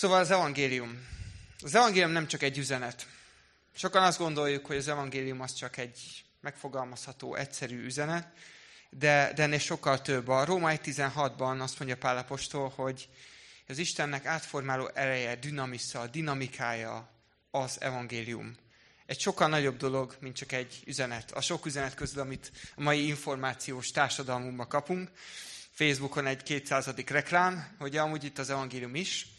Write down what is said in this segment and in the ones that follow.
Szóval az evangélium. Az evangélium nem csak egy üzenet. Sokan azt gondoljuk, hogy az evangélium az csak egy megfogalmazható, egyszerű üzenet, de, de ennél sokkal több. A Római 16-ban azt mondja Pálapostól, hogy az Istennek átformáló ereje, dinamisza, dinamikája az evangélium. Egy sokkal nagyobb dolog, mint csak egy üzenet. A sok üzenet közül, amit a mai információs társadalmunkban kapunk. Facebookon egy 200. reklám, hogy amúgy itt az evangélium is.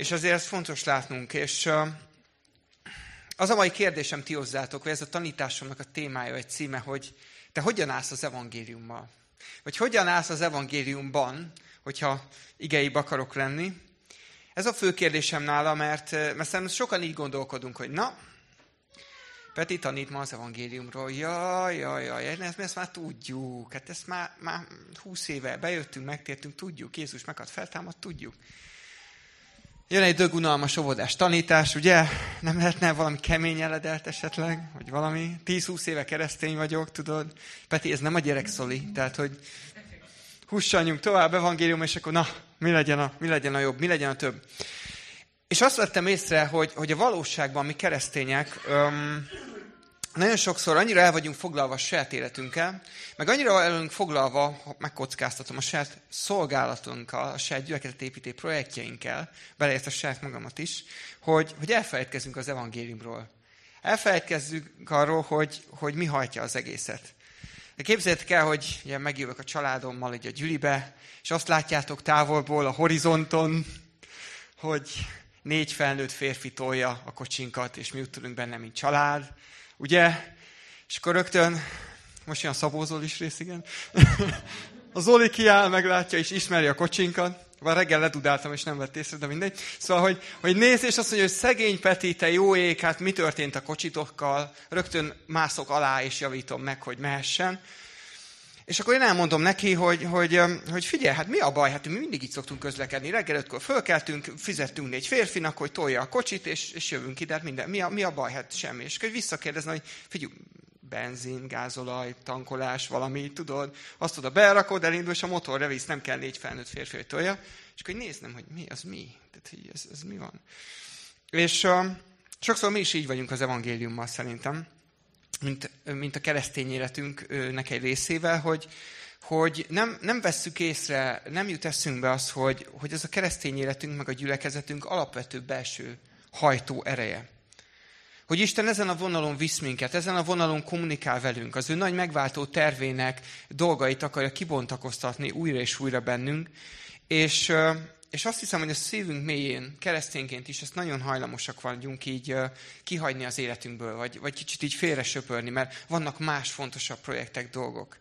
És azért ez fontos látnunk, és az a mai kérdésem ti hozzátok, vagy ez a tanításomnak a témája, egy címe, hogy te hogyan állsz az evangéliummal? Vagy hogyan állsz az evangéliumban, hogyha igeibb akarok lenni? Ez a fő kérdésem nála, mert, mert szerintem sokan így gondolkodunk, hogy na, Peti tanít ma az evangéliumról. Jaj, jaj, jaj, ezt, ezt már tudjuk. Hát ezt már, már 20 éve bejöttünk, megtértünk, tudjuk. Jézus meghalt, feltámad, tudjuk. Jön egy dögunalmas óvodás tanítás, ugye? Nem lehetne valami kemény eledelt esetleg? Vagy valami? 10-20 éve keresztény vagyok, tudod? Peti, ez nem a gyerek szoli. Tehát, hogy hussanjunk tovább evangélium, és akkor na, mi legyen a, mi legyen a jobb, mi legyen a több. És azt vettem észre, hogy, hogy a valóságban mi keresztények öm, nagyon sokszor annyira el vagyunk foglalva a saját életünkkel, meg annyira el vagyunk foglalva, megkockáztatom, a saját szolgálatunkkal, a saját gyülekezetépítő projektjeinkkel, beleért a saját magamat is, hogy, hogy elfelejtkezünk az evangéliumról. Elfelejtkezzünk arról, hogy, hogy mi hajtja az egészet. De képzeljétek el, hogy ugye megjövök a családommal egy a gyülibe, és azt látjátok távolból a horizonton, hogy négy felnőtt férfi tolja a kocsinkat, és mi úgy benne, mint család, Ugye? És akkor rögtön, most a szabózol is rész, igen. a Zoli kiáll, meglátja és ismeri a kocsinkat. Már reggel ledudáltam, és nem vett észre, de mindegy. Szóval, hogy, hogy néz, és azt mondja, hogy szegény Peti, te jó ég, hát mi történt a kocsitokkal? Rögtön mászok alá, és javítom meg, hogy mehessen. És akkor én elmondom neki, hogy, hogy, hogy figyelj, hát mi a baj? Hát mi mindig így szoktunk közlekedni. Reggel ötkor fölkeltünk, fizettünk négy férfinak, hogy tolja a kocsit, és, és jövünk ide. Hát minden. Mi a, mi a baj? Hát semmi. És akkor visszakérdezni, hogy figyelj, benzin, gázolaj, tankolás, valami, tudod, azt oda berakod, elindul, és a motorra visz, nem kell négy felnőtt férfi, hogy tolja. És akkor néznem, hogy mi, az mi? Tehát, hogy ez, ez mi van? És uh, sokszor mi is így vagyunk az evangéliummal szerintem mint, mint a keresztény életünknek egy részével, hogy, hogy nem, nem vesszük észre, nem jut eszünkbe az, hogy, hogy ez a keresztény életünk, meg a gyülekezetünk alapvető belső hajtó ereje. Hogy Isten ezen a vonalon visz minket, ezen a vonalon kommunikál velünk, az ő nagy megváltó tervének dolgait akarja kibontakoztatni újra és újra bennünk, és, és azt hiszem, hogy a szívünk mélyén, keresztényként is ezt nagyon hajlamosak vagyunk így kihagyni az életünkből, vagy, vagy kicsit így félre mert vannak más fontosabb projektek, dolgok.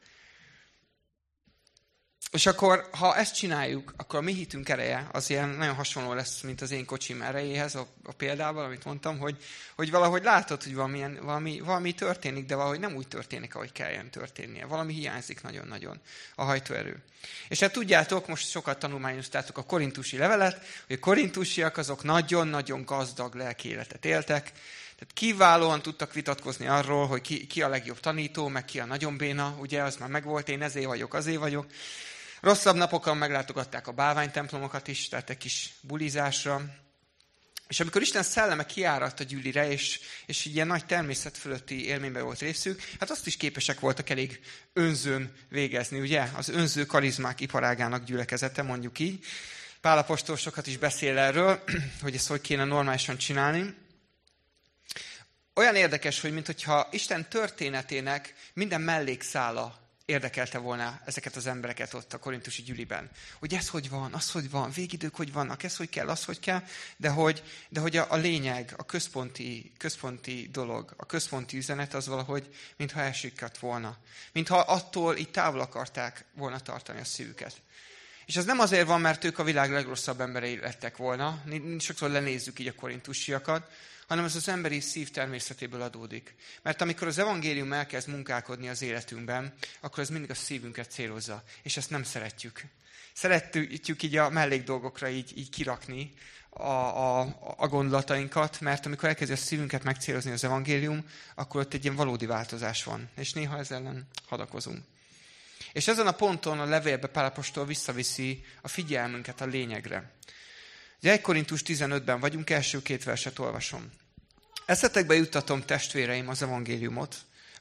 És akkor, ha ezt csináljuk, akkor a mi hitünk ereje az ilyen nagyon hasonló lesz, mint az én kocsim erejéhez a, a példával, amit mondtam, hogy, hogy valahogy látod, hogy valamilyen, valami, valami történik, de valahogy nem úgy történik, ahogy kelljen történnie. Valami hiányzik nagyon-nagyon a hajtóerő. És hát tudjátok, most sokat tanulmányoztátok a korintusi levelet, hogy a korintusiak azok nagyon-nagyon gazdag lelki életet éltek, tehát kiválóan tudtak vitatkozni arról, hogy ki, ki a legjobb tanító, meg ki a nagyon béna, ugye, az már megvolt, én ezé vagyok, azé vagyok. Rosszabb napokon meglátogatták a bálványtemplomokat is, tehát egy kis bulizásra. És amikor Isten szelleme kiáradt a gyűlire, és, és ilyen nagy természet fölötti élményben volt részük, hát azt is képesek voltak elég önzőn végezni, ugye? Az önző karizmák iparágának gyülekezete, mondjuk így. Pálapostól sokat is beszél erről, hogy ezt hogy kéne normálisan csinálni. Olyan érdekes, hogy mintha Isten történetének minden mellékszála érdekelte volna ezeket az embereket ott a korintusi gyűliben. Hogy ez hogy van, az hogy van, végidők hogy vannak, ez hogy kell, az hogy kell, de hogy, de hogy a, a lényeg, a központi, központi dolog, a központi üzenet az valahogy, mintha elsükkett volna. Mintha attól így távol akarták volna tartani a szívüket. És az nem azért van, mert ők a világ legrosszabb emberei lettek volna. Sokszor lenézzük így a korintusiakat, hanem ez az emberi szív természetéből adódik. Mert amikor az evangélium elkezd munkálkodni az életünkben, akkor ez mindig a szívünket célozza, és ezt nem szeretjük. Szeretjük így a mellék dolgokra így, így kirakni a, a, a gondolatainkat, mert amikor elkezdi a szívünket megcélozni az evangélium, akkor ott egy ilyen valódi változás van, és néha ezzel ellen hadakozunk. És ezen a ponton a levélbe Pálapostól visszaviszi a figyelmünket a lényegre. Ugye 1 Korintus 15-ben vagyunk, első két verset olvasom. Eszetekbe juttatom testvéreim az evangéliumot,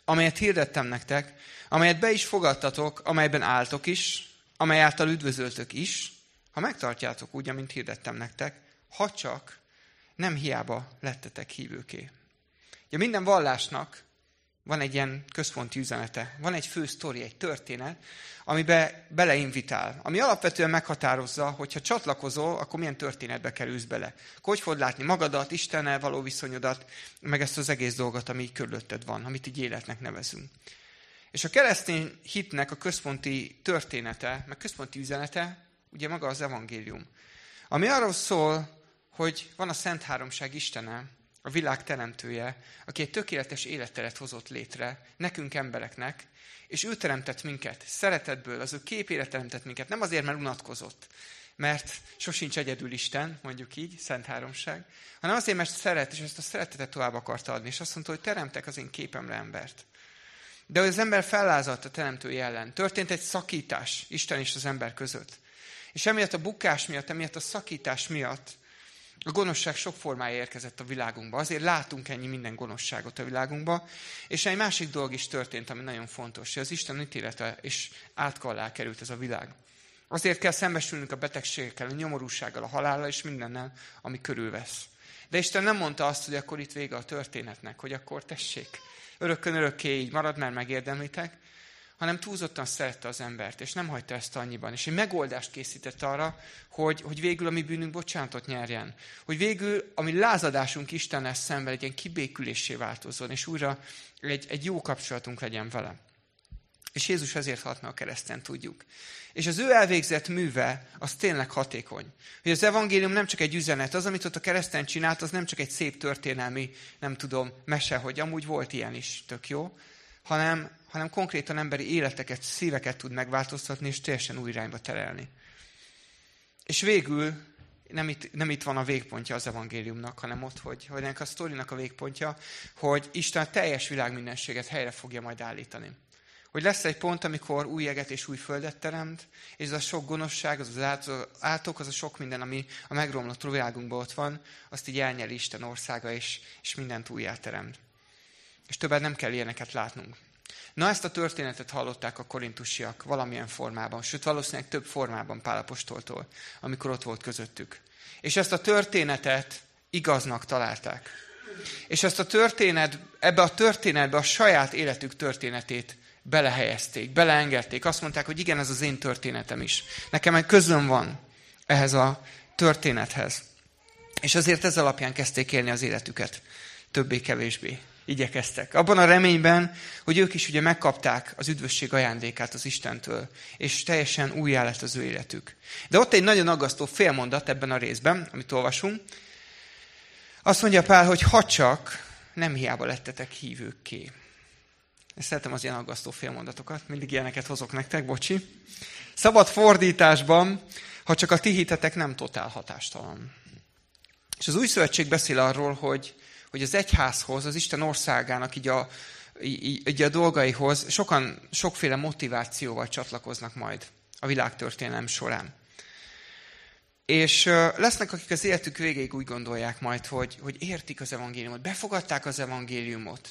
amelyet hirdettem nektek, amelyet be is fogadtatok, amelyben álltok is, amely által üdvözöltök is, ha megtartjátok úgy, amint hirdettem nektek, ha csak nem hiába lettetek hívőké. Ugye minden vallásnak van egy ilyen központi üzenete, van egy fő sztori, egy történet, amibe beleinvitál, ami alapvetően meghatározza, hogy ha csatlakozol, akkor milyen történetbe kerülsz bele. Akkor hogy fogod látni magadat, Istennel való viszonyodat, meg ezt az egész dolgot, ami körülötted van, amit így életnek nevezünk. És a keresztény hitnek a központi története, meg központi üzenete, ugye maga az evangélium. Ami arról szól, hogy van a Szent Háromság Istene, a világ teremtője, aki egy tökéletes életteret hozott létre, nekünk embereknek, és ő teremtett minket, szeretetből, az ő képére teremtett minket, nem azért, mert unatkozott, mert sosincs egyedül Isten, mondjuk így, Szent Háromság, hanem azért, mert szeret, és ezt a szeretetet tovább akarta adni, és azt mondta, hogy teremtek az én képemre embert. De az ember fellázadt a teremtői ellen. Történt egy szakítás Isten és az ember között. És emiatt a bukás miatt, emiatt a szakítás miatt a gonoszság sok formája érkezett a világunkba. Azért látunk ennyi minden gonoszságot a világunkba. És egy másik dolog is történt, ami nagyon fontos, hogy az Isten ítélete és átka alá került ez a világ. Azért kell szembesülnünk a betegségekkel, a nyomorúsággal, a halállal és mindennel, ami körülvesz. De Isten nem mondta azt, hogy akkor itt vége a történetnek, hogy akkor tessék, örökkön örökké így marad, mert megérdemlitek, hanem túlzottan szerette az embert, és nem hagyta ezt annyiban. És egy megoldást készített arra, hogy, hogy végül a mi bűnünk bocsánatot nyerjen. Hogy végül a mi lázadásunk Istennel szemben egy ilyen kibékülésé változzon, és újra egy, egy jó kapcsolatunk legyen vele. És Jézus ezért halt meg a kereszten, tudjuk. És az ő elvégzett műve, az tényleg hatékony. Hogy az evangélium nem csak egy üzenet, az, amit ott a kereszten csinált, az nem csak egy szép történelmi, nem tudom, mese, hogy amúgy volt ilyen is, tök jó, hanem, hanem konkrétan emberi életeket, szíveket tud megváltoztatni, és teljesen új irányba terelni. És végül nem itt, nem itt van a végpontja az evangéliumnak, hanem ott, hogy, hogy ennek a sztorinak a végpontja, hogy Isten teljes világ mindenséget helyre fogja majd állítani. Hogy lesz egy pont, amikor új eget és új földet teremt, és az a sok gonoszság, az az átok, az a sok minden, ami a megromlott világunkban ott van, azt így elnyeli Isten országa, és, és mindent újjáteremt. És többet nem kell ilyeneket látnunk. Na ezt a történetet hallották a korintusiak valamilyen formában, sőt valószínűleg több formában Pálapostoltól, amikor ott volt közöttük. És ezt a történetet igaznak találták. És ezt a történet, ebbe a történetbe a saját életük történetét belehelyezték, beleengedték. Azt mondták, hogy igen, ez az én történetem is. Nekem egy közöm van ehhez a történethez. És azért ez alapján kezdték élni az életüket. Többé-kevésbé igyekeztek. Abban a reményben, hogy ők is ugye megkapták az üdvösség ajándékát az Istentől, és teljesen új lett az ő életük. De ott egy nagyon aggasztó félmondat ebben a részben, amit olvasunk. Azt mondja Pál, hogy ha csak nem hiába lettetek hívőkké. Én szeretem az ilyen aggasztó félmondatokat, mindig ilyeneket hozok nektek, bocsi. Szabad fordításban, ha csak a ti hitetek nem totál hatástalan. És az új szövetség beszél arról, hogy hogy az egyházhoz, az Isten országának így a, így, így a dolgaihoz sokan sokféle motivációval csatlakoznak majd a világtörténelem során. És lesznek, akik az életük végéig úgy gondolják majd, hogy, hogy értik az evangéliumot, befogadták az evangéliumot,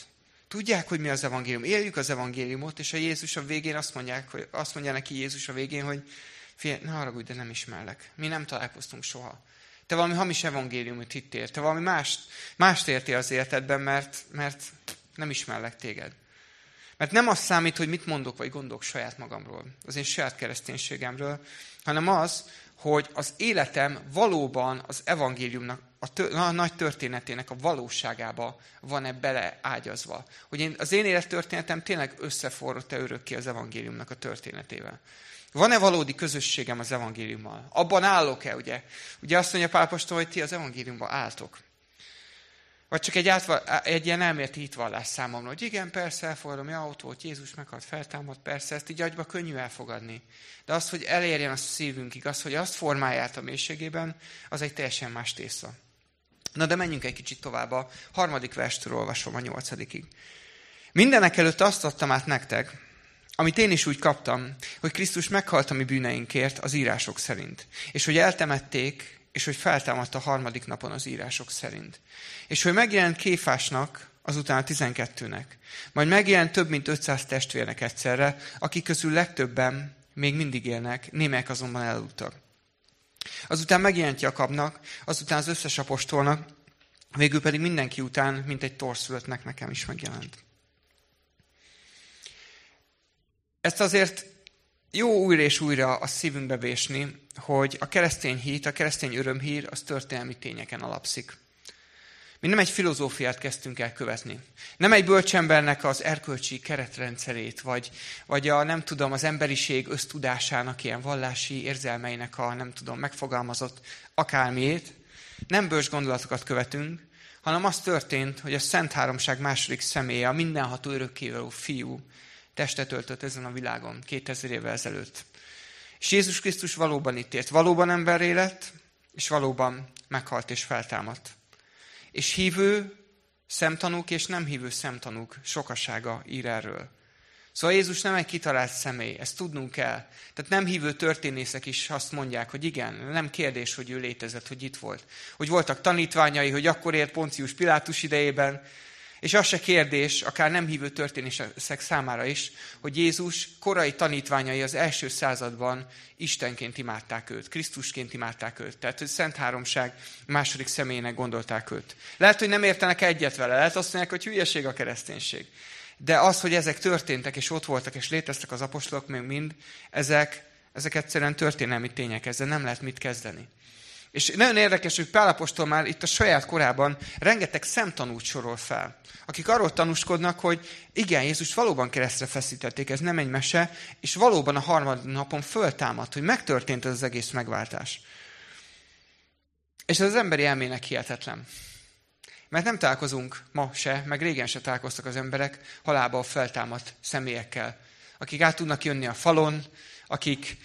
tudják, hogy mi az evangélium, éljük az evangéliumot, és a Jézus a végén azt, mondják, hogy, azt mondja neki Jézus a végén, hogy figyelj, ne haragudj, de nem ismerlek. Mi nem találkoztunk soha. Te valami hamis evangéliumot hittél. Te valami mást, mást értél az életedben, mert, mert nem ismerlek téged. Mert nem az számít, hogy mit mondok vagy gondolok saját magamról, az én saját kereszténységemről, hanem az, hogy az életem valóban az evangéliumnak, a, tör, a nagy történetének a valóságába van-e beleágyazva. Hogy én, az én élettörténetem tényleg összeforrott-e örökké az evangéliumnak a történetével. Van-e valódi közösségem az evangéliummal? Abban állok-e, ugye? Ugye azt mondja Pálapostól, hogy ti az evangéliumban álltok. Vagy csak egy, átva, egy ilyen elméleti hitvallás számomra, hogy igen, persze, elfogadom, ja, ott volt Jézus, meghalt, feltámadt, persze, ezt így agyba könnyű elfogadni. De az, hogy elérjen a szívünkig, az, hogy azt formálják a mélységében, az egy teljesen más tésza. Na de menjünk egy kicsit tovább. A harmadik verstől olvasom a nyolcadikig. Mindenek előtt azt adtam át nektek, amit én is úgy kaptam, hogy Krisztus meghalt a mi bűneinkért az írások szerint, és hogy eltemették, és hogy feltámadt a harmadik napon az írások szerint. És hogy megjelent Kéfásnak, azután a tizenkettőnek. Majd megjelent több mint 500 testvérnek egyszerre, akik közül legtöbben még mindig élnek, némelyek azonban eludtak. Azután megjelent Jakabnak, azután az összes apostolnak, végül pedig mindenki után, mint egy torszülöttnek nekem is megjelent. Ezt azért jó újra és újra a szívünkbe vésni, hogy a keresztény hit, a keresztény örömhír az történelmi tényeken alapszik. Mi nem egy filozófiát kezdtünk el követni. Nem egy bölcsembernek az erkölcsi keretrendszerét, vagy, vagy a, nem tudom, az emberiség ösztudásának ilyen vallási érzelmeinek a, nem tudom, megfogalmazott akármiét. Nem bölcs gondolatokat követünk, hanem az történt, hogy a Szent Háromság második személye, a mindenható örökkévaló fiú testet öltött ezen a világon 2000 évvel ezelőtt. És Jézus Krisztus valóban itt ért, valóban emberré lett, és valóban meghalt és feltámadt. És hívő szemtanúk és nem hívő szemtanúk sokasága ír erről. Szóval Jézus nem egy kitalált személy, ezt tudnunk kell. Tehát nem hívő történészek is azt mondják, hogy igen, nem kérdés, hogy ő létezett, hogy itt volt. Hogy voltak tanítványai, hogy akkor ért Poncius Pilátus idejében, és az se kérdés, akár nem hívő történések számára is, hogy Jézus korai tanítványai az első században Istenként imádták őt, Krisztusként imádták őt. Tehát, hogy Szent Háromság második személyének gondolták őt. Lehet, hogy nem értenek egyet vele, lehet azt mondják, hogy hülyeség a kereszténység. De az, hogy ezek történtek, és ott voltak, és léteztek az apostolok még mind, ezek, ezek egyszerűen történelmi tények, ezzel nem lehet mit kezdeni. És nagyon érdekes, hogy Pálapostól már itt a saját korában rengeteg szemtanút sorol fel, akik arról tanúskodnak, hogy igen, Jézus valóban keresztre feszítették, ez nem egy mese, és valóban a harmadik napon föltámadt, hogy megtörtént ez az egész megváltás. És ez az emberi elmének hihetetlen. Mert nem találkozunk ma se, meg régen se találkoztak az emberek halálba feltámadt személyekkel, akik át tudnak jönni a falon, akik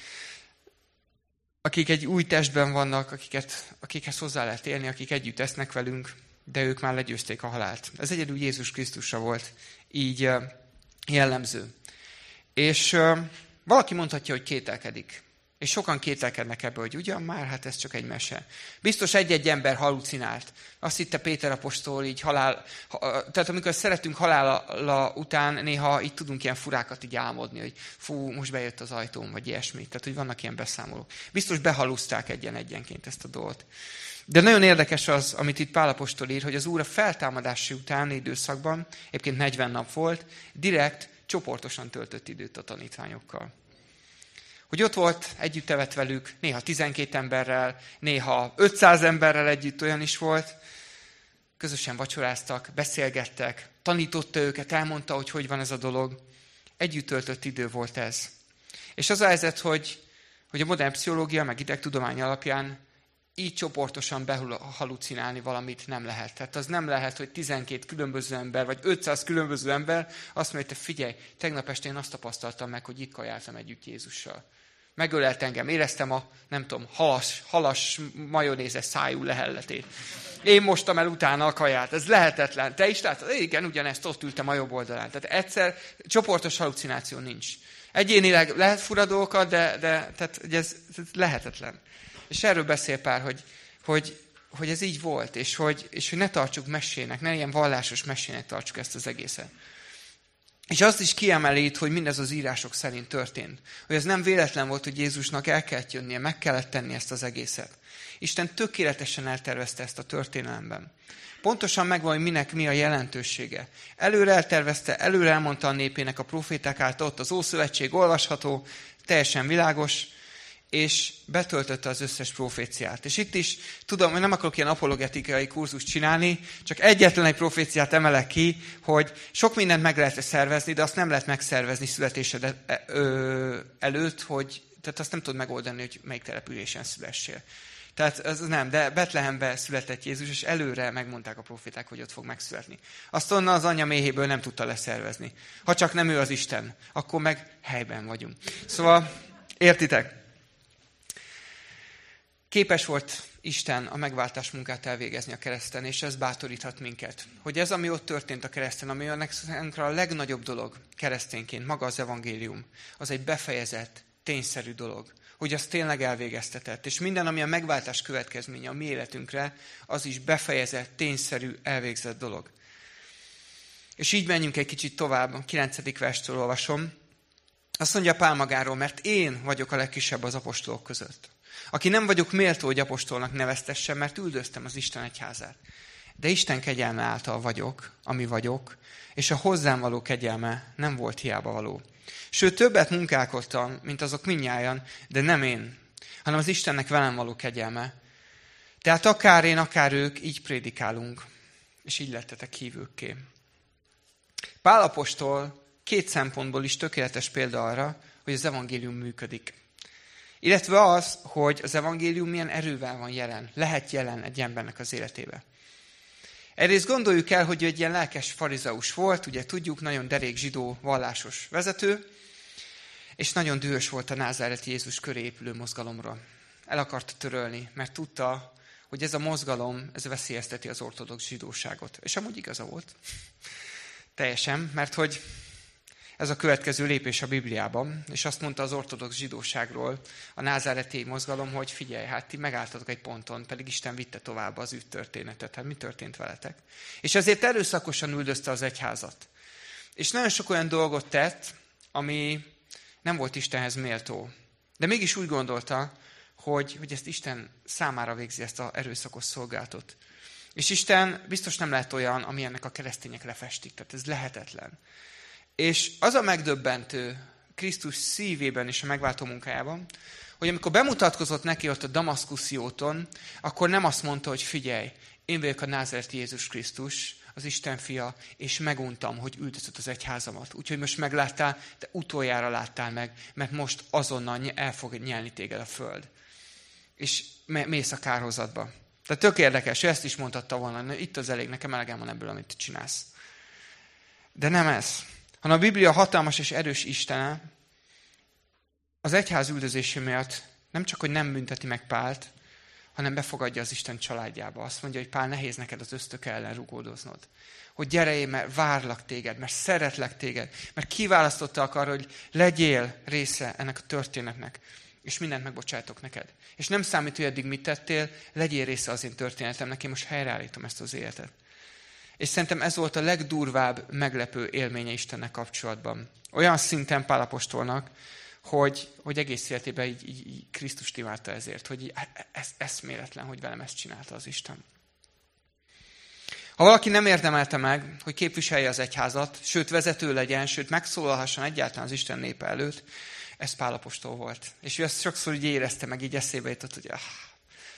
akik egy új testben vannak, akiket, akikhez hozzá lehet élni, akik együtt esznek velünk, de ők már legyőzték a halált. Ez egyedül Jézus Krisztusra volt így jellemző. És valaki mondhatja, hogy kételkedik. És sokan kételkednek ebből, hogy ugyan már, hát ez csak egy mese. Biztos egy-egy ember halucinált. Azt hitte Péter apostol így halál, tehát amikor szeretünk halála után, néha így tudunk ilyen furákat így álmodni, hogy fú, most bejött az ajtóm, vagy ilyesmi. Tehát, hogy vannak ilyen beszámolók. Biztos behaluszták egyen-egyenként ezt a dolgot. De nagyon érdekes az, amit itt Pálapostól ír, hogy az Úr a feltámadási utáni időszakban, egyébként 40 nap volt, direkt csoportosan töltött időt a tanítványokkal hogy ott volt, együtt evett velük, néha 12 emberrel, néha 500 emberrel együtt olyan is volt. Közösen vacsoráztak, beszélgettek, tanította őket, elmondta, hogy hogy van ez a dolog. Együtt töltött idő volt ez. És az a helyzet, hogy, hogy a modern pszichológia, meg idegtudomány alapján így csoportosan behalucinálni valamit nem lehet. Tehát az nem lehet, hogy 12 különböző ember, vagy 500 különböző ember azt mondja, hogy te figyelj, tegnap este én azt tapasztaltam meg, hogy itt kajáltam együtt Jézussal. Megölelt engem. Éreztem a, nem tudom, halas, halas majonézes szájú lehelletét. Én mostam el utána a kaját. Ez lehetetlen. Te is láttad? Igen, ugyanezt ott ültem a jobb oldalán. Tehát egyszer csoportos halucináció nincs. Egyénileg lehet fura dolgokat, de, de tehát, ez, ez lehetetlen. És erről beszél pár, hogy, hogy, hogy ez így volt, és hogy, és hogy ne tartsuk mesének, ne ilyen vallásos mesének tartsuk ezt az egészet. És azt is kiemelít, hogy mindez az írások szerint történt. Hogy ez nem véletlen volt, hogy Jézusnak el kellett jönnie, meg kellett tenni ezt az egészet. Isten tökéletesen eltervezte ezt a történelemben. Pontosan megvan, hogy minek mi a jelentősége. Előre eltervezte, előre elmondta a népének a proféták által, ott az Ószövetség olvasható, teljesen világos, és betöltötte az összes proféciát. És itt is tudom, hogy nem akarok ilyen apologetikai kurzust csinálni, csak egyetlen egy proféciát emelek ki, hogy sok mindent meg lehet szervezni, de azt nem lehet megszervezni születésed e, előtt, hogy, tehát azt nem tudod megoldani, hogy melyik településen szülessél. Tehát ez nem, de Betlehembe született Jézus, és előre megmondták a proféták, hogy ott fog megszületni. Azt onnan az anya méhéből nem tudta leszervezni. Ha csak nem ő az Isten, akkor meg helyben vagyunk. Szóval, értitek? Képes volt Isten a megváltás munkát elvégezni a kereszten, és ez bátoríthat minket. Hogy ez, ami ott történt a kereszten, ami a a legnagyobb dolog keresztényként, maga az evangélium, az egy befejezett, tényszerű dolog. hogy az tényleg elvégeztetett. És minden, ami a megváltás következménye a mi életünkre, az is befejezett, tényszerű, elvégzett dolog. És így menjünk egy kicsit tovább, a 9. verstől olvasom. Azt mondja Pál magáról, mert én vagyok a legkisebb az apostolok között. Aki nem vagyok méltó, hogy apostolnak neveztessem, mert üldöztem az Isten egyházát. De Isten kegyelme által vagyok, ami vagyok, és a hozzám való kegyelme nem volt hiába való. Sőt, többet munkálkodtam, mint azok minnyáján, de nem én, hanem az Istennek velem való kegyelme. Tehát akár én, akár ők, így prédikálunk, és így lettetek hívőkké. Pálapostól két szempontból is tökéletes példa arra, hogy az evangélium működik. Illetve az, hogy az evangélium milyen erővel van jelen, lehet jelen egy embernek az életébe. Egyrészt gondoljuk el, hogy egy ilyen lelkes farizeus volt, ugye tudjuk, nagyon derék zsidó vallásos vezető, és nagyon dühös volt a názáreti Jézus köré épülő mozgalomra. El akarta törölni, mert tudta, hogy ez a mozgalom, ez veszélyezteti az ortodox zsidóságot. És amúgy igaza volt. Teljesen, mert hogy ez a következő lépés a Bibliában, és azt mondta az ortodox zsidóságról a názáreti mozgalom, hogy figyelj, hát ti megálltatok egy ponton, pedig Isten vitte tovább az ügy történetet. Hát mi történt veletek? És ezért erőszakosan üldözte az egyházat. És nagyon sok olyan dolgot tett, ami nem volt Istenhez méltó. De mégis úgy gondolta, hogy, hogy ezt Isten számára végzi ezt az erőszakos szolgálatot. És Isten biztos nem lehet olyan, ami ennek a keresztények lefestik. Tehát ez lehetetlen. És az a megdöbbentő Krisztus szívében és a megváltó munkájában, hogy amikor bemutatkozott neki ott a Damaszkuszi úton, akkor nem azt mondta, hogy figyelj, én vagyok a názerti Jézus Krisztus, az Isten fia, és meguntam, hogy üldözött az egyházamat. Úgyhogy most megláttál, de utoljára láttál meg, mert most azonnal el fog nyelni téged a föld. És mész a kárhozatba. Tehát tök érdekes, ő ezt is mondhatta volna, itt az elég, nekem elegem van ebből, amit csinálsz. De nem ez hanem a Biblia hatalmas és erős Istene az egyház üldözése miatt nem csak, hogy nem bünteti meg Pált, hanem befogadja az Isten családjába. Azt mondja, hogy Pál, nehéz neked az ösztök ellen rugódoznod. Hogy gyere én, mert várlak téged, mert szeretlek téged, mert kiválasztottak arra, hogy legyél része ennek a történetnek, és mindent megbocsátok neked. És nem számít, hogy eddig mit tettél, legyél része az én történetemnek, én most helyreállítom ezt az életet. És szerintem ez volt a legdurvább, meglepő élménye Istennek kapcsolatban. Olyan szinten Pálapostolnak, hogy, hogy egész életében így, így, így Krisztus imádta ezért, hogy e, e, ez eszméletlen, hogy velem ezt csinálta az Isten. Ha valaki nem érdemelte meg, hogy képviselje az egyházat, sőt vezető legyen, sőt megszólalhasson egyáltalán az Isten népe előtt, ez Pálapostól volt. És ő ezt sokszor így érezte, meg így eszébe jutott, hogy ah,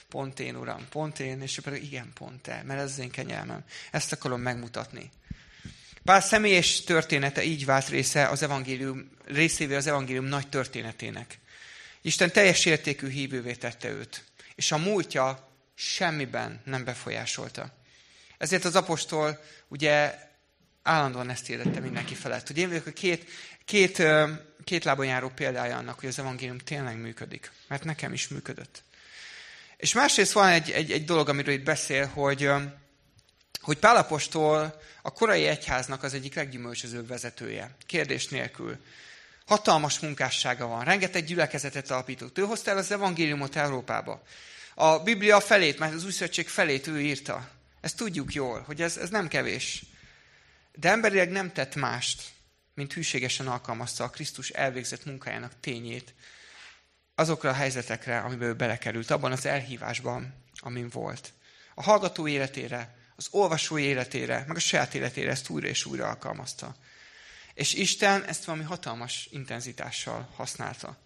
Pont én, Uram, pont én, és ő pedig igen, pont te, mert ez az én kenyelmem. Ezt akarom megmutatni. Pál személyes története így vált része az evangélium, részévé az evangélium nagy történetének. Isten teljes értékű hívővé tette őt, és a múltja semmiben nem befolyásolta. Ezért az apostol ugye állandóan ezt hirdette mindenki felett. Hogy én vagyok a két, két, két lábon járó példája annak, hogy az evangélium tényleg működik. Mert nekem is működött. És másrészt van egy, egy, egy dolog, amiről itt beszél, hogy, hogy Pálapostól a korai egyháznak az egyik leggyümölcsözőbb vezetője. Kérdés nélkül. Hatalmas munkássága van. Rengeteg gyülekezetet alapított. Ő hozta el az evangéliumot Európába. A Biblia felét, mert az új felét ő írta. Ezt tudjuk jól, hogy ez, ez nem kevés. De emberileg nem tett mást, mint hűségesen alkalmazta a Krisztus elvégzett munkájának tényét, azokra a helyzetekre, amiben ő belekerült, abban az elhívásban, amin volt. A hallgató életére, az olvasó életére, meg a saját életére ezt újra és újra alkalmazta. És Isten ezt valami hatalmas intenzitással használta.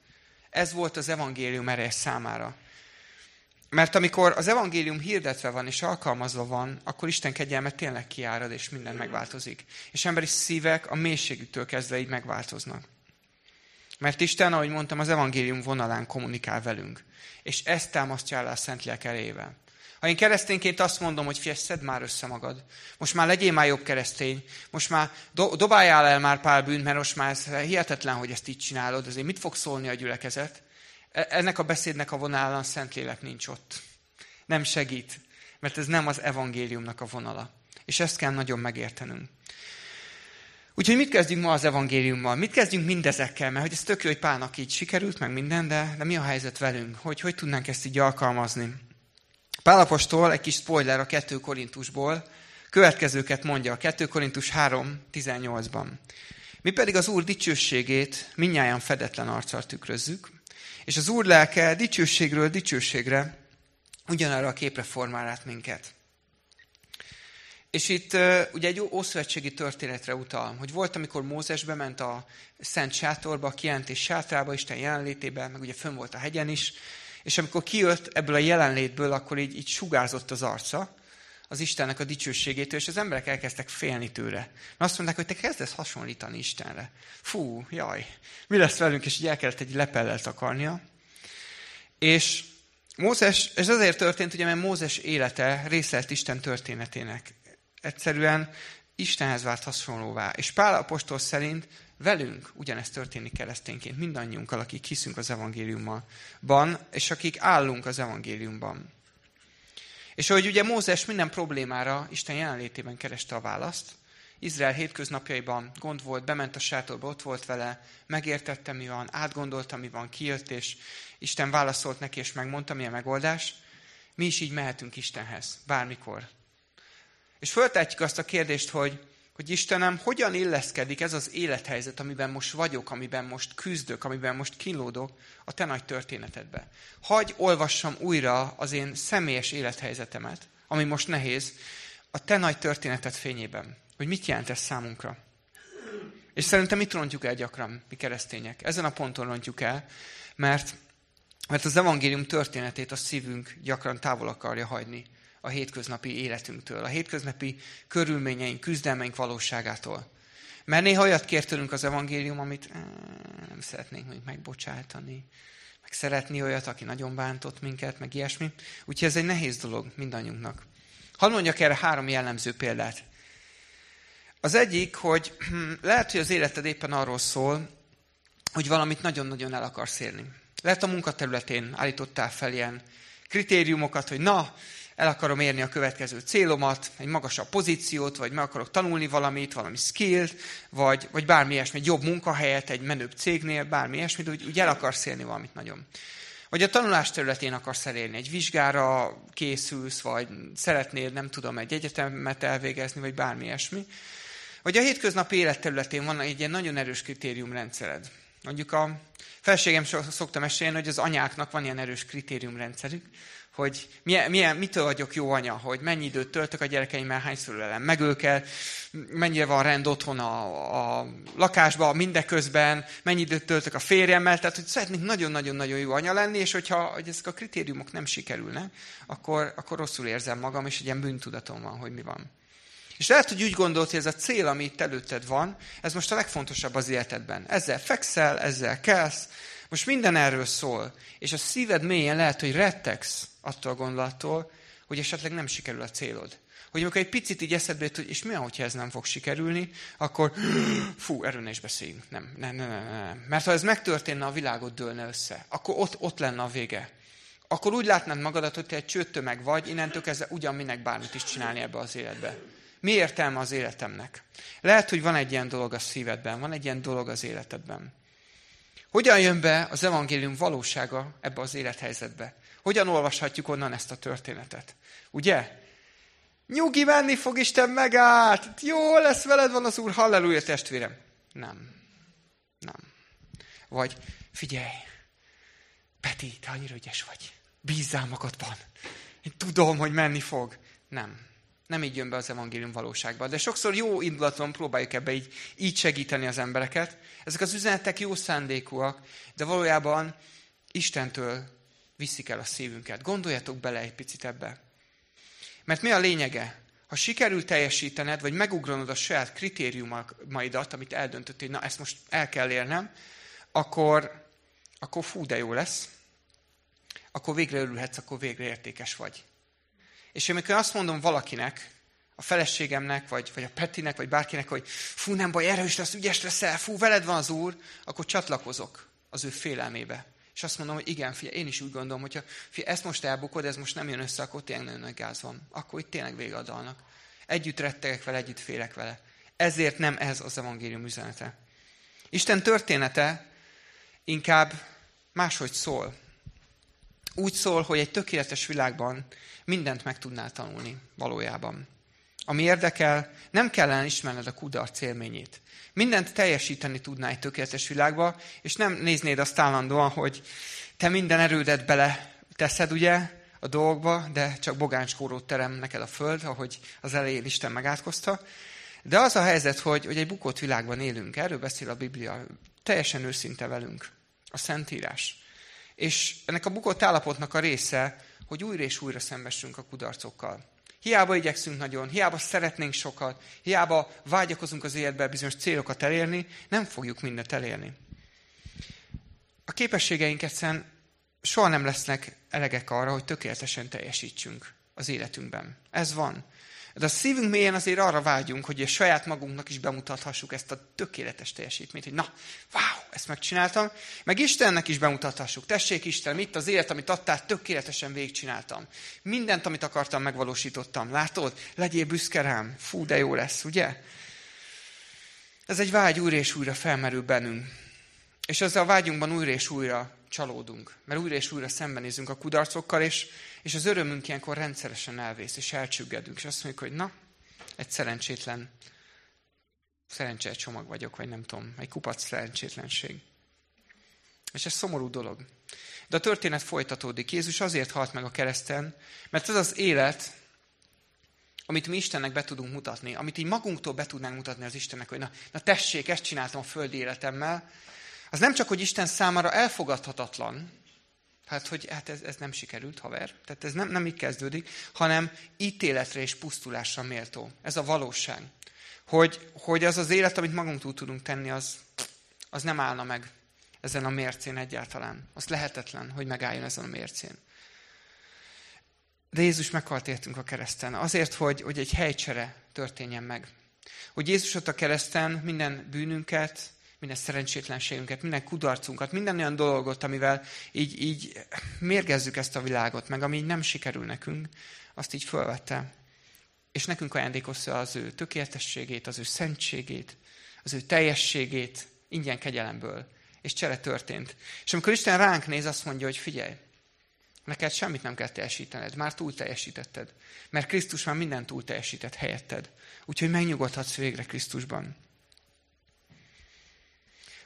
Ez volt az evangélium ereje számára. Mert amikor az evangélium hirdetve van és alkalmazva van, akkor Isten kegyelme tényleg kiárad, és minden megváltozik. És emberi szívek a mélységüktől kezdve így megváltoznak. Mert Isten, ahogy mondtam, az evangélium vonalán kommunikál velünk. És ezt támasztja el a Szentlélek erejével. Ha én keresztényként azt mondom, hogy fies, szedd már össze magad. Most már legyél már jobb keresztény. Most már do- dobáljál el már pár bűnt, mert most már ez hihetetlen, hogy ezt így csinálod. Azért mit fog szólni a gyülekezet? E, ennek a beszédnek a vonalán Szentlélek nincs ott. Nem segít, mert ez nem az evangéliumnak a vonala. És ezt kell nagyon megértenünk. Úgyhogy mit kezdjünk ma az evangéliummal? Mit kezdjünk mindezekkel? Mert hogy ez tök jó, hogy Pálnak így sikerült, meg minden, de, de mi a helyzet velünk? Hogy hogy tudnánk ezt így alkalmazni? Pálapostól egy kis spoiler a 2 Korintusból, következőket mondja a 2 Korintus 3.18-ban. Mi pedig az Úr dicsőségét minnyáján fedetlen arccal tükrözzük, és az Úr lelke dicsőségről dicsőségre ugyanarra a képre formál át minket. És itt ugye egy ószövetségi történetre utal, hogy volt, amikor Mózes bement a Szent Sátorba, a kijelentés sátrába, Isten jelenlétébe, meg ugye fönn volt a hegyen is, és amikor kijött ebből a jelenlétből, akkor így, így sugárzott az arca, az Istennek a dicsőségétől, és az emberek elkezdtek félni tőle. Mert azt mondták, hogy te kezdesz hasonlítani Istenre. Fú, jaj, mi lesz velünk, és így el kellett egy lepellel takarnia. És Mózes, ez azért történt, ugye, mert Mózes élete részelt Isten történetének. Egyszerűen Istenhez vált hasonlóvá. És Pál apostol szerint velünk ugyanezt történik keresztényként, mindannyiunkkal, akik hiszünk az evangéliumban, és akik állunk az evangéliumban. És ahogy ugye Mózes minden problémára Isten jelenlétében kereste a választ, Izrael hétköznapjaiban gond volt, bement a sátorba, ott volt vele, megértette, mi van, átgondolta, mi van, kijött, és Isten válaszolt neki, és megmondta, mi a megoldás. Mi is így mehetünk Istenhez, bármikor. És föltetjük azt a kérdést, hogy hogy Istenem, hogyan illeszkedik ez az élethelyzet, amiben most vagyok, amiben most küzdök, amiben most kínlódok a te nagy történetedbe. Hagy olvassam újra az én személyes élethelyzetemet, ami most nehéz, a te nagy történetet fényében. Hogy mit jelent ez számunkra. És szerintem mit rontjuk el gyakran, mi keresztények? Ezen a ponton rontjuk el, mert, mert az evangélium történetét a szívünk gyakran távol akarja hagyni a hétköznapi életünktől, a hétköznapi körülményeink, küzdelmeink valóságától. Mert néha olyat kér tőlünk az evangélium, amit nem szeretnénk még megbocsátani, meg szeretni olyat, aki nagyon bántott minket, meg ilyesmi. Úgyhogy ez egy nehéz dolog mindannyiunknak. Hadd mondjak erre három jellemző példát. Az egyik, hogy lehet, hogy az életed éppen arról szól, hogy valamit nagyon-nagyon el akarsz érni. Lehet a munkaterületén állítottál fel ilyen kritériumokat, hogy na, el akarom érni a következő célomat, egy magasabb pozíciót, vagy meg akarok tanulni valamit, valami skillt, vagy, vagy bármi ilyesmi, egy jobb munkahelyet, egy menőbb cégnél, bármi ilyesmit, úgy, úgy el akarsz érni valamit nagyon. Vagy a tanulás területén akarsz elérni, egy vizsgára készülsz, vagy szeretnél, nem tudom, egy egyetemet elvégezni, vagy bármi ilyesmi. Vagy a hétköznapi élet területén van egy ilyen nagyon erős kritériumrendszered. Mondjuk a felségem szoktam mesélni, hogy az anyáknak van ilyen erős kritériumrendszerük, hogy milyen, milyen, mitől vagyok jó anya, hogy mennyi időt töltök a gyerekeimmel, hányszor ölelem meg őket, mennyire van rend otthon a, a lakásban, mindeközben, mennyi időt töltök a férjemmel, tehát hogy szeretnék nagyon-nagyon-nagyon jó anya lenni, és hogyha hogy ezek a kritériumok nem sikerülnek, akkor, akkor rosszul érzem magam, és egy ilyen bűntudatom van, hogy mi van. És lehet, hogy úgy gondolt, hogy ez a cél, ami itt előtted van, ez most a legfontosabb az életedben. Ezzel fekszel, ezzel kelsz, most minden erről szól, és a szíved mélyén lehet, hogy rettegsz attól a gondolattól, hogy esetleg nem sikerül a célod. Hogy amikor egy picit így eszedbe jut, hogy és mi hogyha ez nem fog sikerülni, akkor fú, erről ne is beszéljünk. Nem, nem, nem, nem, nem. Mert ha ez megtörténne, a világot dőlne össze. Akkor ott, ott lenne a vége. Akkor úgy látnád magadat, hogy te egy csőttömeg vagy, innentől kezdve ugyan minek bármit is csinálni ebbe az életbe. Mi értelme az életemnek? Lehet, hogy van egy ilyen dolog a szívedben, van egy ilyen dolog az életedben. Hogyan jön be az evangélium valósága ebbe az élethelyzetbe? Hogyan olvashatjuk onnan ezt a történetet? Ugye? Nyugi menni fog Isten megállt! Jó lesz veled van az Úr, halleluja testvérem! Nem. Nem. Vagy figyelj, Peti, te annyira ügyes vagy. Bízzál magadban. Én tudom, hogy menni fog. Nem. Nem így jön be az evangélium valóságba. De sokszor jó indulaton próbáljuk ebbe így, így segíteni az embereket. Ezek az üzenetek jó szándékúak, de valójában Istentől viszik el a szívünket. Gondoljatok bele egy picit ebbe. Mert mi a lényege? Ha sikerül teljesítened, vagy megugranod a saját kritériumaidat, amit eldöntöttél, na ezt most el kell érnem, akkor, akkor fú, de jó lesz. Akkor végre örülhetsz, akkor végre értékes vagy. És amikor azt mondom valakinek, a feleségemnek, vagy, vagy a Petinek, vagy bárkinek, hogy fú, nem baj, erős lesz, ügyes leszel, fú, veled van az Úr, akkor csatlakozok az ő félelmébe. És azt mondom, hogy igen, figyelj, én is úgy gondolom, hogyha figyelj, ezt most elbukod, ez most nem jön össze, akkor tényleg nagyon nagy gáz van. Akkor itt tényleg vége a dalnak. Együtt rettegek vele, együtt félek vele. ezért nem ez az evangélium üzenete. Isten története inkább máshogy szól. Úgy szól, hogy egy tökéletes világban mindent meg tudnál tanulni valójában. Ami érdekel, nem kellene ismerned a kudarc élményét. Mindent teljesíteni tudnál egy tökéletes világba, és nem néznéd azt állandóan, hogy te minden erődet bele teszed, ugye, a dolgba, de csak bogánskórót terem neked a föld, ahogy az elején Isten megátkozta. De az a helyzet, hogy, hogy egy bukott világban élünk, erről beszél a Biblia, teljesen őszinte velünk, a Szentírás. És ennek a bukott állapotnak a része, hogy újra és újra szembesünk a kudarcokkal. Hiába igyekszünk nagyon, hiába szeretnénk sokat, hiába vágyakozunk az életbe bizonyos célokat elérni, nem fogjuk mindent elérni. A képességeink egyszerűen soha nem lesznek elegek arra, hogy tökéletesen teljesítsünk az életünkben. Ez van. De a szívünk mélyen azért arra vágyunk, hogy a saját magunknak is bemutathassuk ezt a tökéletes teljesítményt, hogy na, wow, ezt megcsináltam, meg Istennek is bemutathassuk. Tessék Isten, itt az élet, amit adtál, tökéletesen végigcsináltam. Mindent, amit akartam, megvalósítottam. Látod? Legyél büszke rám. Fú, de jó lesz, ugye? Ez egy vágy újra és újra felmerül bennünk. És ezzel a vágyunkban újra és újra csalódunk, mert újra és újra szembenézünk a kudarcokkal, és, és az örömünk ilyenkor rendszeresen elvész, és elcsüggedünk, és azt mondjuk, hogy na, egy szerencsétlen, szerencsés csomag vagyok, vagy nem tudom, egy kupac szerencsétlenség. És ez szomorú dolog. De a történet folytatódik. Jézus azért halt meg a kereszten, mert ez az élet, amit mi Istennek be tudunk mutatni, amit így magunktól be tudnánk mutatni az Istennek, hogy na, na tessék, ezt csináltam a földi életemmel, az nem csak, hogy Isten számára elfogadhatatlan, hát hogy hát ez, ez nem sikerült, haver, tehát ez nem, nem így kezdődik, hanem ítéletre és pusztulásra méltó. Ez a valóság. Hogy, hogy az az élet, amit magunk tudunk tenni, az, az nem állna meg ezen a mércén egyáltalán. Az lehetetlen, hogy megálljon ezen a mércén. De Jézus meghalt értünk a kereszten. Azért, hogy, hogy egy helycsere történjen meg. Hogy Jézus ott a kereszten minden bűnünket, minden szerencsétlenségünket, minden kudarcunkat, minden olyan dolgot, amivel így, így mérgezzük ezt a világot, meg ami nem sikerül nekünk, azt így fölvette. És nekünk ajándékozta az ő tökéletességét, az ő szentségét, az ő teljességét ingyen kegyelemből. És csere történt. És amikor Isten ránk néz, azt mondja, hogy figyelj, neked semmit nem kell teljesítened, már túl teljesítetted. Mert Krisztus már mindent túl teljesített helyetted. Úgyhogy megnyugodhatsz végre Krisztusban.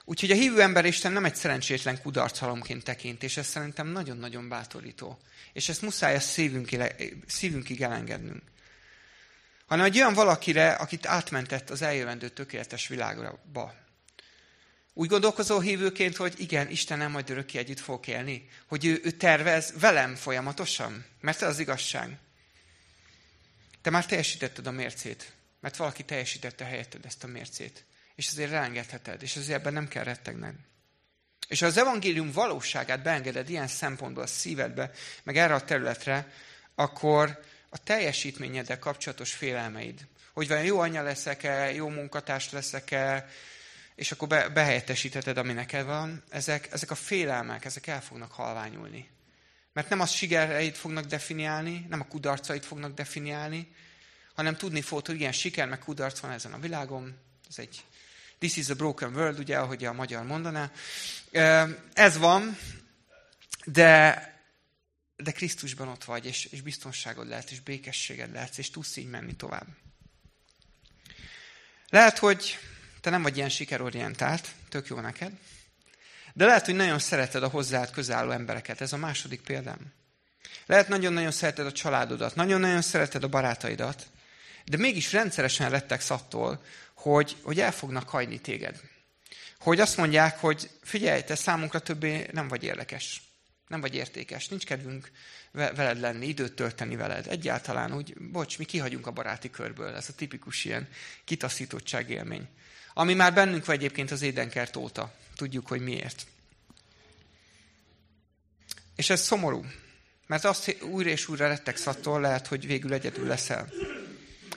Úgyhogy a hívő ember Isten nem egy szerencsétlen kudarchalomként tekint, és ez szerintem nagyon-nagyon bátorító. És ezt muszáj a szívünkig, szívünkig elengednünk. Hanem egy olyan valakire, akit átmentett az eljövendő tökéletes világba. Úgy gondolkozó hívőként, hogy igen, Isten nem majd örökké együtt fog élni. Hogy ő, ő tervez velem folyamatosan. Mert ez az igazság. Te már teljesítetted a mércét. Mert valaki teljesítette helyetted ezt a mércét és azért elengedheted, és azért ebben nem kell rettegned. És ha az evangélium valóságát beengeded ilyen szempontból a szívedbe, meg erre a területre, akkor a teljesítményeddel kapcsolatos félelmeid, hogy vajon jó anya leszek-e, jó munkatárs leszek-e, és akkor be, behelyettesítheted, ami neked van, ezek, ezek a félelmek, ezek el fognak halványulni. Mert nem a sikereid fognak definiálni, nem a kudarcait fognak definiálni, hanem tudni fogod, hogy igen, siker meg kudarc van ezen a világon, ez egy This is a broken world, ugye, ahogy a magyar mondaná. Ez van, de, de Krisztusban ott vagy, és, és biztonságod lehet, és békességed lehet, és tudsz így menni tovább. Lehet, hogy te nem vagy ilyen sikerorientált, tök jó neked, de lehet, hogy nagyon szereted a hozzád közálló embereket. Ez a második példám. Lehet, nagyon-nagyon szereted a családodat, nagyon-nagyon szereted a barátaidat, de mégis rendszeresen rettegsz attól, hogy, hogy el fognak hagyni téged. Hogy azt mondják, hogy figyelj, te számunkra többé nem vagy érdekes. Nem vagy értékes. Nincs kedvünk veled lenni, időt tölteni veled. Egyáltalán úgy, bocs, mi kihagyunk a baráti körből. Ez a tipikus ilyen kitaszítottság élmény. Ami már bennünk van egyébként az édenkert óta. Tudjuk, hogy miért. És ez szomorú. Mert azt újra és újra rettegsz attól, lehet, hogy végül egyedül leszel.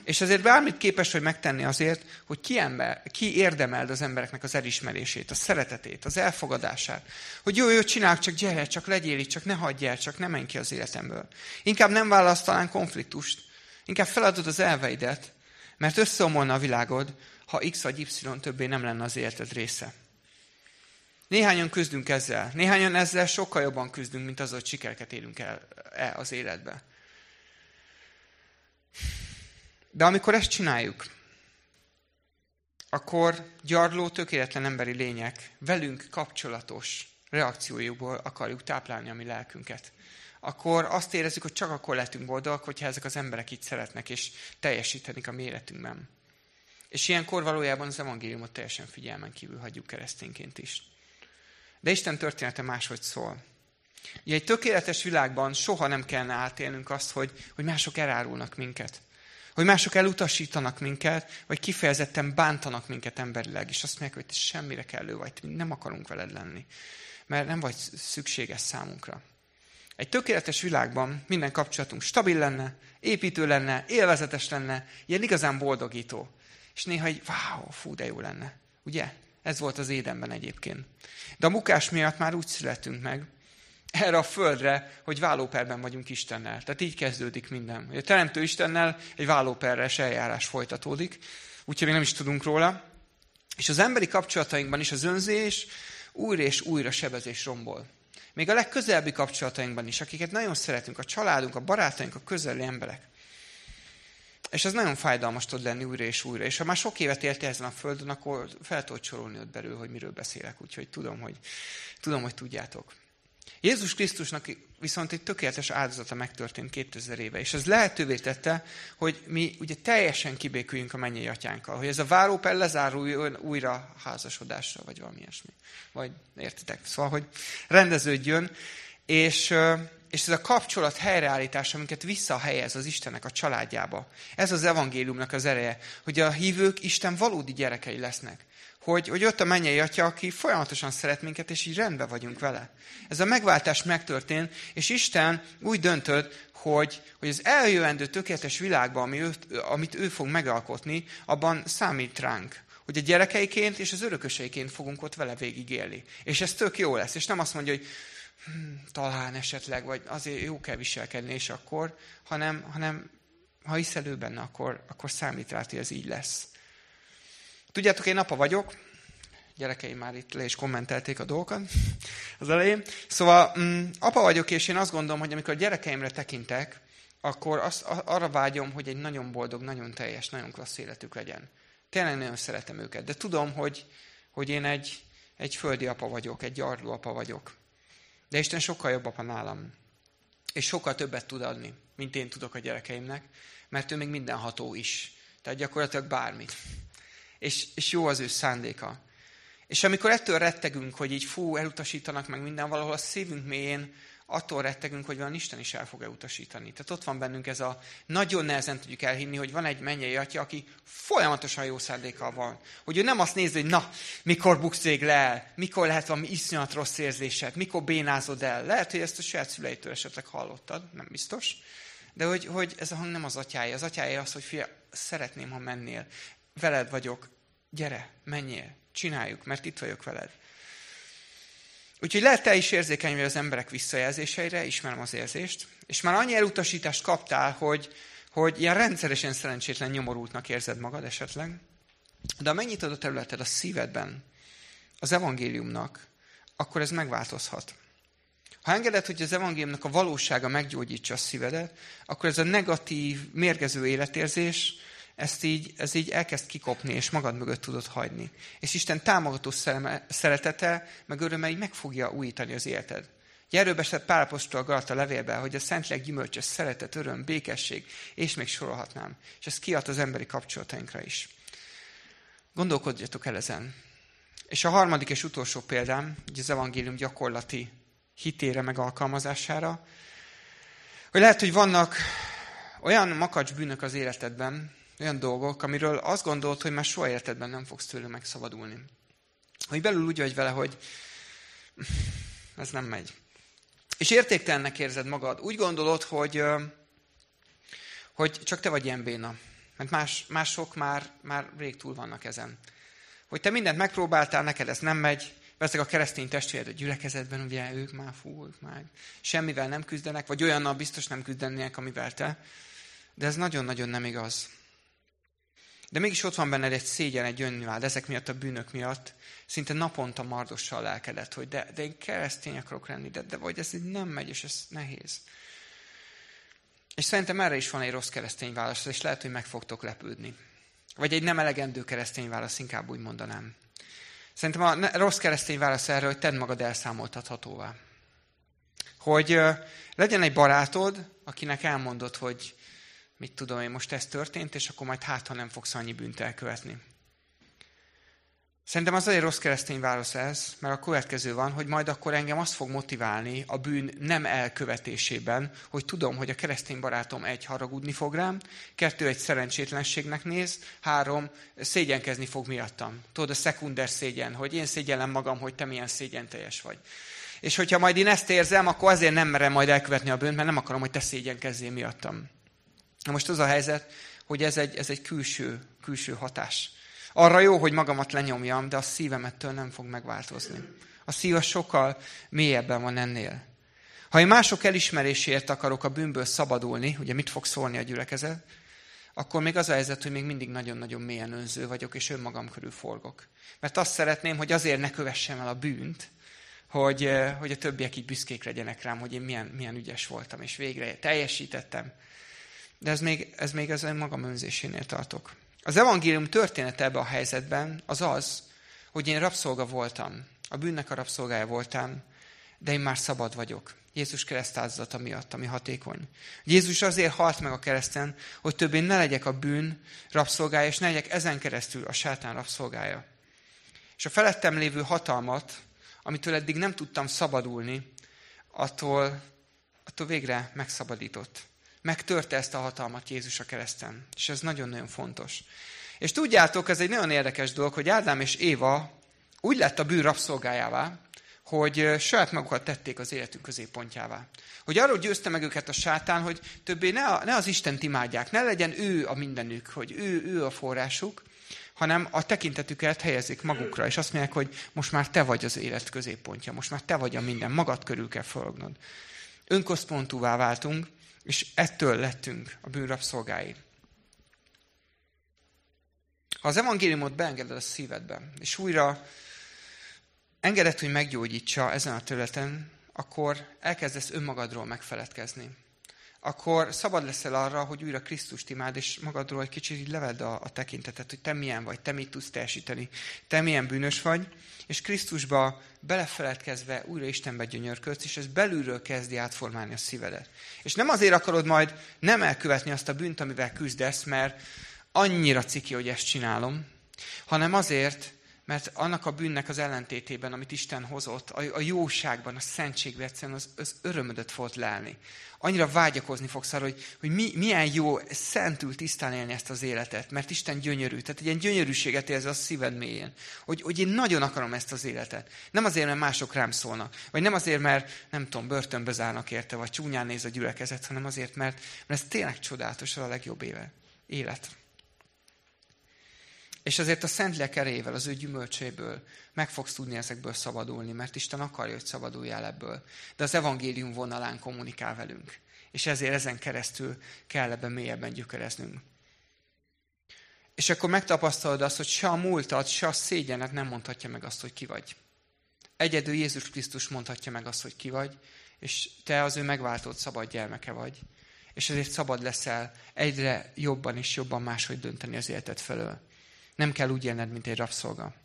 És ezért bármit képes hogy megtenni azért, hogy ki, ember, ki érdemeld az embereknek az elismerését, a szeretetét, az elfogadását. Hogy jó, jó, csinálj, csak gyere, csak legyél itt, csak ne hagyj el, csak ne menj ki az életemből. Inkább nem válasz talán konfliktust, inkább feladod az elveidet, Mert összeomolna a világod, ha X vagy Y többé nem lenne az életed része. Néhányan küzdünk ezzel. Néhányan ezzel sokkal jobban küzdünk, mint az, hogy sikereket élünk el, el az életbe. De amikor ezt csináljuk, akkor gyarló, tökéletlen emberi lények velünk kapcsolatos reakciójukból akarjuk táplálni a mi lelkünket. Akkor azt érezzük, hogy csak akkor lehetünk boldogak, hogyha ezek az emberek itt szeretnek, és teljesítenik a méretünkben. És ilyenkor valójában az evangéliumot teljesen figyelmen kívül hagyjuk keresztényként is. De Isten története máshogy szól. Ugye egy tökéletes világban soha nem kellene átélnünk azt, hogy, hogy mások elárulnak minket. Hogy mások elutasítanak minket, vagy kifejezetten bántanak minket emberileg, és azt mondják, hogy te semmire kellő vagy, nem akarunk veled lenni, mert nem vagy szükséges számunkra. Egy tökéletes világban minden kapcsolatunk stabil lenne, építő lenne, élvezetes lenne, ilyen igazán boldogító. És néha egy, wow, fú, de jó lenne. Ugye? Ez volt az édenben egyébként. De a mukás miatt már úgy születünk meg, erre a földre, hogy vállóperben vagyunk Istennel. Tehát így kezdődik minden. A Teremtő Istennel egy vállóperres eljárás folytatódik, úgyhogy még nem is tudunk róla. És az emberi kapcsolatainkban is az önzés újra és újra sebezés rombol. Még a legközelebbi kapcsolatainkban is, akiket nagyon szeretünk, a családunk, a barátaink, a közeli emberek. És ez nagyon fájdalmas tud lenni újra és újra. És ha már sok évet éltél ezen a földön, akkor fel tudod sorolni ott belül, hogy miről beszélek. Úgyhogy tudom, hogy, tudom, hogy tudjátok. Jézus Krisztusnak viszont egy tökéletes áldozata megtörtént 2000 éve, és ez lehetővé tette, hogy mi ugye teljesen kibéküljünk a mennyei atyánkkal, hogy ez a váróper lezáruljon újra házasodásra, vagy valami ilyesmi. Vagy értitek? Szóval, hogy rendeződjön, és, és ez a kapcsolat helyreállítása, minket visszahelyez az Istennek a családjába. Ez az evangéliumnak az ereje, hogy a hívők Isten valódi gyerekei lesznek hogy, hogy ott a mennyei atya, aki folyamatosan szeret minket, és így rendben vagyunk vele. Ez a megváltás megtörtént, és Isten úgy döntött, hogy, hogy az eljövendő tökéletes világban, ami ő, amit ő fog megalkotni, abban számít ránk. Hogy a gyerekeiként és az örököseiként fogunk ott vele végigélni. És ez tök jó lesz. És nem azt mondja, hogy hm, talán esetleg, vagy azért jó kell viselkedni, és akkor, hanem, hanem ha hiszel ő benne, akkor, akkor számít rá, hogy ez így lesz. Tudjátok, én apa vagyok, gyerekeim már itt le is kommentelték a dolgokat az elején. Szóval mm, apa vagyok, és én azt gondolom, hogy amikor a gyerekeimre tekintek, akkor azt, arra vágyom, hogy egy nagyon boldog, nagyon teljes, nagyon klassz életük legyen. Tényleg nagyon szeretem őket, de tudom, hogy, hogy én egy, egy földi apa vagyok, egy gyarló apa vagyok. De Isten sokkal jobb apa nálam. És sokkal többet tud adni, mint én tudok a gyerekeimnek, mert ő még mindenható is. Tehát gyakorlatilag bármit és, és jó az ő szándéka. És amikor ettől rettegünk, hogy így fú, elutasítanak meg minden, valahol a szívünk mélyén attól rettegünk, hogy van Isten is el fog elutasítani. Tehát ott van bennünk ez a nagyon nehezen tudjuk elhinni, hogy van egy mennyei atya, aki folyamatosan jó szándékkal van. Hogy ő nem azt nézi, hogy na, mikor buksz le el, mikor lehet valami iszonyat rossz érzésed, mikor bénázod el. Lehet, hogy ezt a saját szüleitől esetleg hallottad, nem biztos. De hogy, hogy ez a hang nem az atyája. Az atyája az, hogy fia, szeretném, ha mennél veled vagyok, gyere, menjél, csináljuk, mert itt vagyok veled. Úgyhogy lehet te is érzékeny az emberek visszajelzéseire, ismerem az érzést, és már annyi elutasítást kaptál, hogy, hogy ilyen rendszeresen szerencsétlen nyomorultnak érzed magad esetleg, de ha megnyitod a területed a szívedben az evangéliumnak, akkor ez megváltozhat. Ha engeded, hogy az evangéliumnak a valósága meggyógyítsa a szívedet, akkor ez a negatív, mérgező életérzés, ezt így, ez így elkezd kikopni, és magad mögött tudod hagyni. És Isten támogató szeretete, meg öröme így meg fogja újítani az életed. Erről beszélt Pál Apostol Galata levélben, hogy a Szentleg gyümölcsös szeretet, öröm, békesség, és még sorolhatnám. És ez kiad az emberi kapcsolatainkra is. Gondolkodjatok el ezen. És a harmadik és utolsó példám, ugye az evangélium gyakorlati hitére meg alkalmazására, hogy lehet, hogy vannak olyan makacs bűnök az életedben, olyan dolgok, amiről azt gondolt, hogy már soha életedben nem fogsz tőle megszabadulni. Hogy belül úgy vagy vele, hogy ez nem megy. És értéktelennek érzed magad. Úgy gondolod, hogy, hogy csak te vagy ilyen béna. Mert más, mások már, már rég túl vannak ezen. Hogy te mindent megpróbáltál, neked ez nem megy, Veszek a keresztény testvéred a gyülekezetben, ugye ők már fú, már semmivel nem küzdenek, vagy olyannal biztos nem küzdenének, amivel te. De ez nagyon-nagyon nem igaz. De mégis ott van benned egy szégyen, egy önvád, ezek miatt a bűnök miatt, szinte naponta mardossal lelkedett, hogy de, de én keresztény akarok lenni, de, de vagy ez így nem megy, és ez nehéz. És szerintem erre is van egy rossz keresztény válasz, és lehet, hogy meg fogtok lepődni. Vagy egy nem elegendő keresztény válasz, inkább úgy mondanám. Szerintem a rossz keresztény válasz erre, hogy tedd magad elszámoltathatóvá. Hogy legyen egy barátod, akinek elmondod, hogy mit tudom én, most ez történt, és akkor majd hát, ha nem fogsz annyi bűnt elkövetni. Szerintem az egy rossz keresztény válasz ez, mert a következő van, hogy majd akkor engem azt fog motiválni a bűn nem elkövetésében, hogy tudom, hogy a keresztény barátom egy haragudni fog rám, kettő egy szerencsétlenségnek néz, három szégyenkezni fog miattam. Tudod, a szekunder szégyen, hogy én szégyellem magam, hogy te milyen szégyenteljes vagy. És hogyha majd én ezt érzem, akkor azért nem merem majd elkövetni a bűnt, mert nem akarom, hogy te szégyenkezzél miattam. Na most az a helyzet, hogy ez egy, ez egy külső, külső hatás. Arra jó, hogy magamat lenyomjam, de a szívemettől nem fog megváltozni. A szív a sokkal mélyebben van ennél. Ha én mások elismerésért akarok a bűnből szabadulni, ugye mit fog szólni a gyülekezet, akkor még az a helyzet, hogy még mindig nagyon-nagyon mélyen önző vagyok, és önmagam körül forgok. Mert azt szeretném, hogy azért ne kövessem el a bűnt, hogy, eh, hogy a többiek így büszkék legyenek rám, hogy én milyen, milyen ügyes voltam, és végre teljesítettem. De ez még, ez még az magam önzésénél tartok. Az evangélium története ebben a helyzetben az az, hogy én rabszolga voltam. A bűnnek a rabszolgája voltam, de én már szabad vagyok. Jézus keresztázata miatt, ami hatékony. Jézus azért halt meg a kereszten, hogy többé ne legyek a bűn rabszolgája, és ne legyek ezen keresztül a sátán rabszolgája. És a felettem lévő hatalmat, amitől eddig nem tudtam szabadulni, attól, attól végre megszabadított megtörte ezt a hatalmat Jézus a kereszten. És ez nagyon-nagyon fontos. És tudjátok, ez egy nagyon érdekes dolog, hogy Ádám és Éva úgy lett a bűn rabszolgájává, hogy saját magukat tették az életük középpontjává. Hogy arról győzte meg őket a sátán, hogy többé ne, a, ne az Istent imádják, ne legyen ő a mindenük, hogy ő, ő a forrásuk, hanem a tekintetüket helyezik magukra, és azt mondják, hogy most már te vagy az élet középpontja, most már te vagy a minden, magad körül kell fölgnod. Önkoszpontúvá váltunk, és ettől lettünk a bűn rabszolgái. Ha az evangéliumot beengeded a szívedbe, és újra engedett, hogy meggyógyítsa ezen a területen, akkor elkezdesz önmagadról megfeledkezni. Akkor szabad leszel arra, hogy újra Krisztust imád, és magadról egy kicsit így levedd a, a tekintetet, hogy te milyen vagy, te mit tudsz teljesíteni, te milyen bűnös vagy, és Krisztusba belefeledkezve újra Istenbe gyönyörködsz, és ez belülről kezdi átformálni a szívedet. És nem azért akarod majd nem elkövetni azt a bűnt, amivel küzdesz, mert annyira ciki, hogy ezt csinálom, hanem azért, mert annak a bűnnek az ellentétében, amit Isten hozott, a, a jóságban, a szentségben egyszerűen az, az örömödet volt lelni. Annyira vágyakozni fogsz arra, hogy, hogy mi, milyen jó szentül tisztán élni ezt az életet, mert Isten gyönyörű. Tehát egy ilyen gyönyörűséget érzi a szíved mélyén. Hogy, hogy én nagyon akarom ezt az életet. Nem azért, mert mások rám szólnak. Vagy nem azért, mert nem tudom, börtönbe zárnak érte, vagy csúnyán néz a gyülekezet, hanem azért, mert, mert ez tényleg csodálatos, a legjobb éve. Élet. És azért a Szentlélek erejével, az ő gyümölcséből meg fogsz tudni ezekből szabadulni, mert Isten akarja, hogy szabaduljál ebből. De az evangélium vonalán kommunikál velünk. És ezért ezen keresztül kell ebben mélyebben gyökereznünk. És akkor megtapasztalod azt, hogy se a múltad, se a szégyenet nem mondhatja meg azt, hogy ki vagy. Egyedül Jézus Krisztus mondhatja meg azt, hogy ki vagy, és te az ő megváltott szabad gyermeke vagy. És ezért szabad leszel egyre jobban és jobban máshogy dönteni az életed felől. Nem kell úgy élned, mint egy rabszolga.